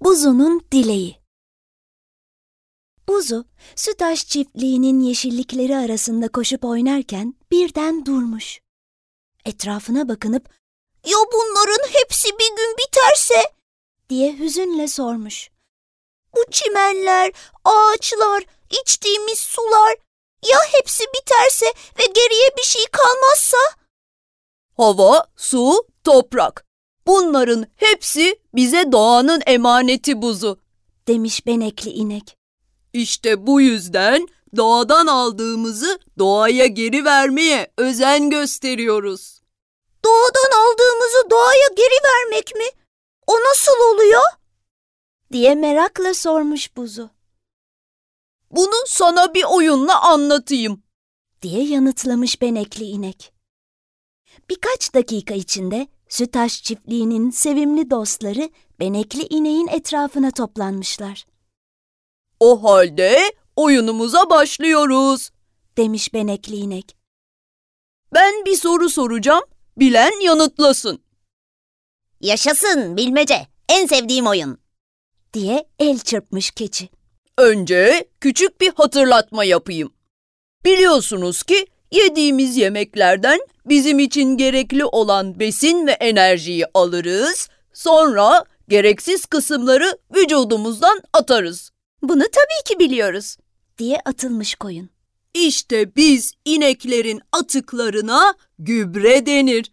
Buzu'nun dileği. Buzu, Sütaş çiftliğinin yeşillikleri arasında koşup oynarken birden durmuş. Etrafına bakınıp, ''Ya bunların hepsi bir gün biterse?'' diye hüzünle sormuş. ''Bu çimenler, ağaçlar, içtiğimiz sular, ya hepsi biterse ve geriye bir şey kalmazsa?'' Hava, su, toprak. Bunların hepsi bize doğanın emaneti buzu. demiş benekli inek. İşte bu yüzden doğadan aldığımızı doğaya geri vermeye özen gösteriyoruz. Doğadan aldığımızı doğaya geri vermek mi? O nasıl oluyor? diye merakla sormuş buzu. Bunu sana bir oyunla anlatayım. diye yanıtlamış benekli inek. Birkaç dakika içinde Sütaş çiftliğinin sevimli dostları benekli ineğin etrafına toplanmışlar. O halde oyunumuza başlıyoruz. Demiş benekli inek. Ben bir soru soracağım, bilen yanıtlasın. Yaşasın bilmece. En sevdiğim oyun. diye el çırpmış keçi. Önce küçük bir hatırlatma yapayım. Biliyorsunuz ki yediğimiz yemeklerden bizim için gerekli olan besin ve enerjiyi alırız. Sonra gereksiz kısımları vücudumuzdan atarız. Bunu tabii ki biliyoruz diye atılmış koyun. İşte biz ineklerin atıklarına gübre denir.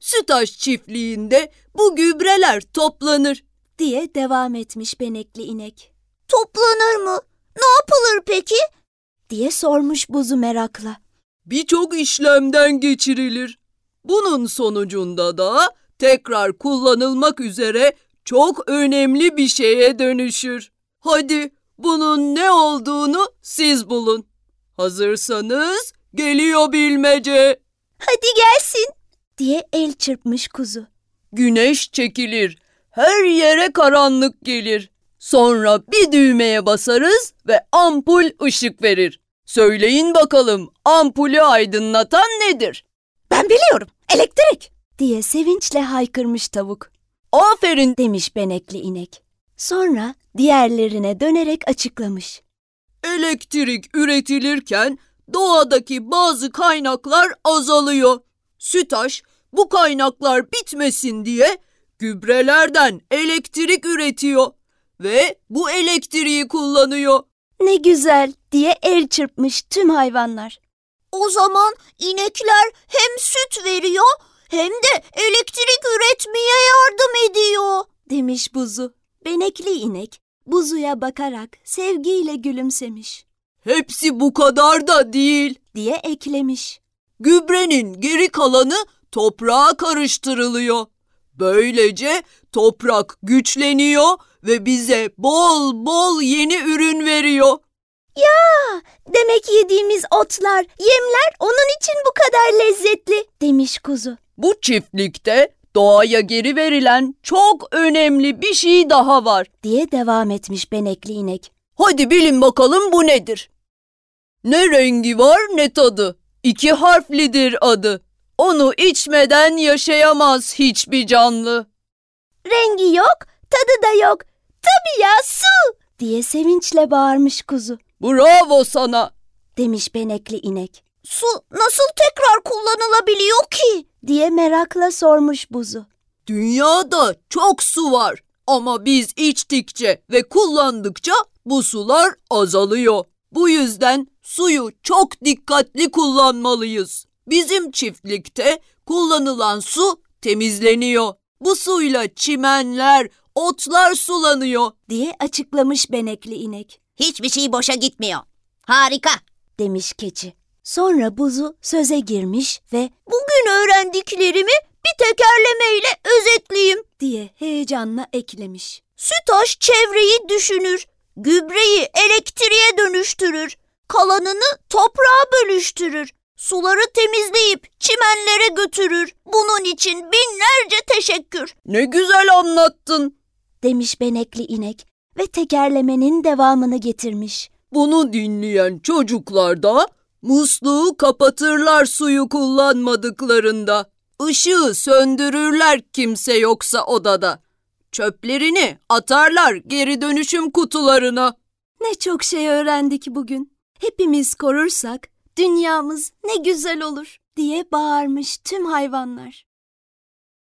Sütaş çiftliğinde bu gübreler toplanır. diye devam etmiş benekli inek. Toplanır mı? Ne yapılır peki? diye sormuş buzu merakla. Birçok işlemden geçirilir. Bunun sonucunda da tekrar kullanılmak üzere çok önemli bir şeye dönüşür. Hadi bunun ne olduğunu siz bulun. Hazırsanız geliyor bilmece. Hadi gelsin diye el çırpmış kuzu. Güneş çekilir. Her yere karanlık gelir. Sonra bir düğmeye basarız ve ampul ışık verir. Söyleyin bakalım ampulü aydınlatan nedir? Ben biliyorum. Elektrik. diye sevinçle haykırmış tavuk. Aferin Demiş benekli inek. Sonra diğerlerine dönerek açıklamış. elektrik üretilirken doğadaki bazı kaynaklar azalıyor. Sütaş bu kaynaklar bitmesin diye gübrelerden elektrik üretiyor ve bu elektriği kullanıyor. Ne güzel diye el çırpmış tüm hayvanlar. O zaman inekler hem süt veriyor hem de elektrik üretmeye yardım ediyor demiş buzu. Benekli inek buzuya bakarak sevgiyle gülümsemiş Hepsi bu kadar da değil. diye eklemiş. Gübrenin geri kalanı toprağa karıştırılıyor. Böylece toprak güçleniyor ve bize bol bol yeni ürün veriyor. Demek yediğimiz otlar, yemler onun için bu kadar lezzetli demiş kuzu. Bu çiftlikte doğaya geri verilen çok önemli bir şey daha var. diye devam etmiş benekli inek. Hadi bilin bakalım bu nedir? Ne rengi var ne tadı. İki harflidir adı. Onu içmeden yaşayamaz hiçbir canlı. Rengi yok, tadı da yok. Tabii ya su diye sevinçle bağırmış kuzu. Bravo sana. Demiş benekli inek. Su nasıl tekrar kullanılabiliyor ki? diye merakla sormuş buzu. Dünyada çok su var ama biz içtikçe ve kullandıkça bu sular azalıyor. Bu yüzden suyu çok dikkatli kullanmalıyız. Bizim çiftlikte kullanılan su temizleniyor. Bu suyla çimenler, otlar sulanıyor. diye açıklamış benekli inek. Hiçbir şey boşa gitmiyor. Harika. demiş keçi. Sonra buzu söze girmiş ve bugün öğrendiklerimi bir tekerlemeyle özetleyeyim diye heyecanla eklemiş. Sütaş çevreyi düşünür, gübreyi elektriğe dönüştürür, kalanını toprağa bölüştürür, suları temizleyip çimenlere götürür. Bunun için binlerce teşekkür Ne güzel anlattın. Demiş benekli inek ve tekerlemenin devamını getirmiş. Bunu dinleyen çocuklar da musluğu kapatırlar suyu kullanmadıklarında. Işığı söndürürler kimse yoksa odada. Çöplerini atarlar geri dönüşüm kutularına. Ne çok şey öğrendik bugün. Hepimiz korursak dünyamız ne güzel olur diye bağırmış tüm hayvanlar.